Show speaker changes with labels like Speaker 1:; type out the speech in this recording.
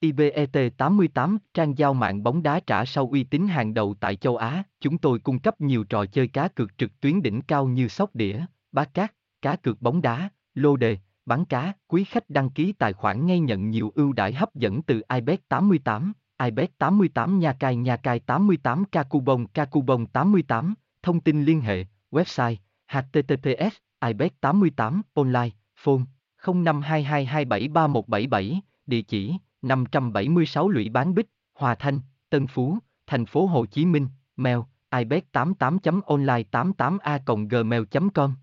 Speaker 1: IBET88, trang giao mạng bóng đá trả sau uy tín hàng đầu tại châu Á, chúng tôi cung cấp nhiều trò chơi cá cược trực tuyến đỉnh cao như sóc đĩa, bát cát, cá cược bóng đá, lô đề, bắn cá, quý khách đăng ký tài khoản ngay nhận nhiều ưu đãi hấp dẫn từ iBet88, iBet88 Nha Cai Nha Cai 88 Kakubong Kakubong 88, thông tin liên hệ, website, https, iBet88, online, phone, 0522273177, địa chỉ, 576 Lũy Bán Bích, Hòa Thanh, Tân Phú, thành phố Hồ Chí Minh, mail, ibet88.online88a.gmail.com